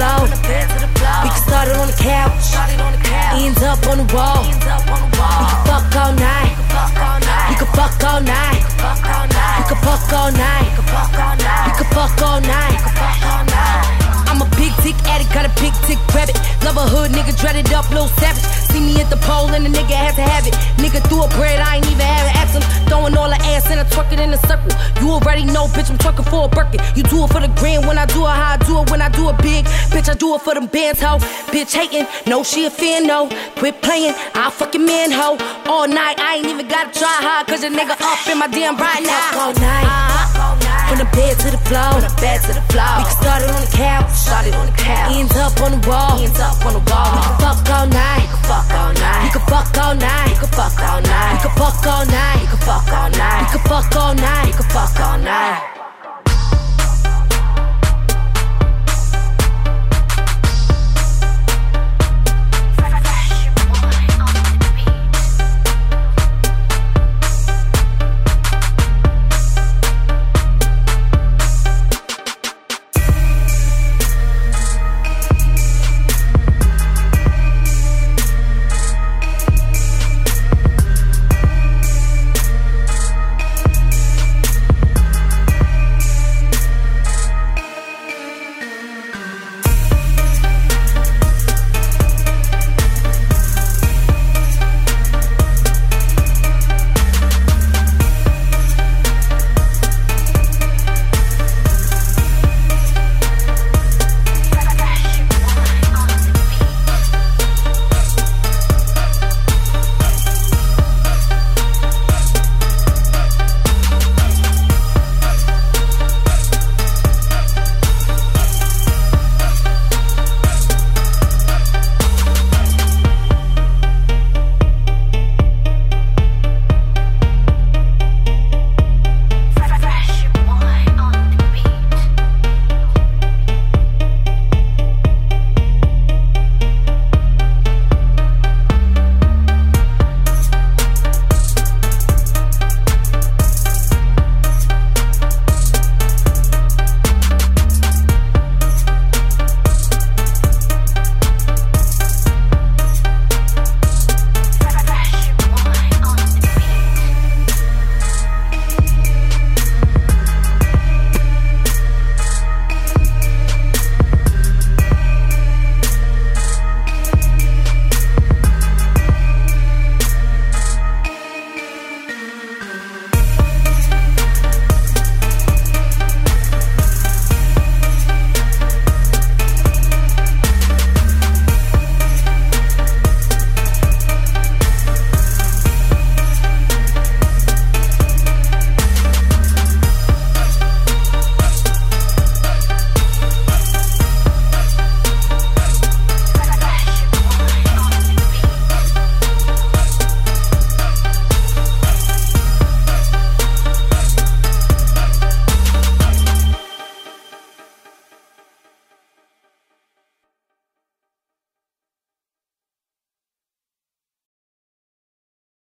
floor. We can start it on the couch. Ends up on the wall. We can fuck all night. We can fuck all night. We can fuck all night. We can fuck all night. I'm a big dick addict, got a big dick rabbit. A hood nigga, dreaded up, little savage. See me at the pole and the nigga had to have it. Nigga threw a bread, I ain't even have to ask him. Throwing all the ass and I twerk it in a circle. You already know, bitch, I'm twerking for a Birkin. You do it for the grand when I do it, how I do it when I do it big. Bitch, I do it for them bands, ho. Bitch hating, no, she a fan, no. Quit playing, I'll fucking man, ho. All night, I ain't even gotta try hard, cause your nigga up in my damn right now. All night. From the bed to the floor. From the bed to the floor. We can start it on the couch. Start it on the couch. Ends up on the wall. Ends up on the wall. We can fuck all night. We can fuck all night. We can fuck all night. We can fuck all night.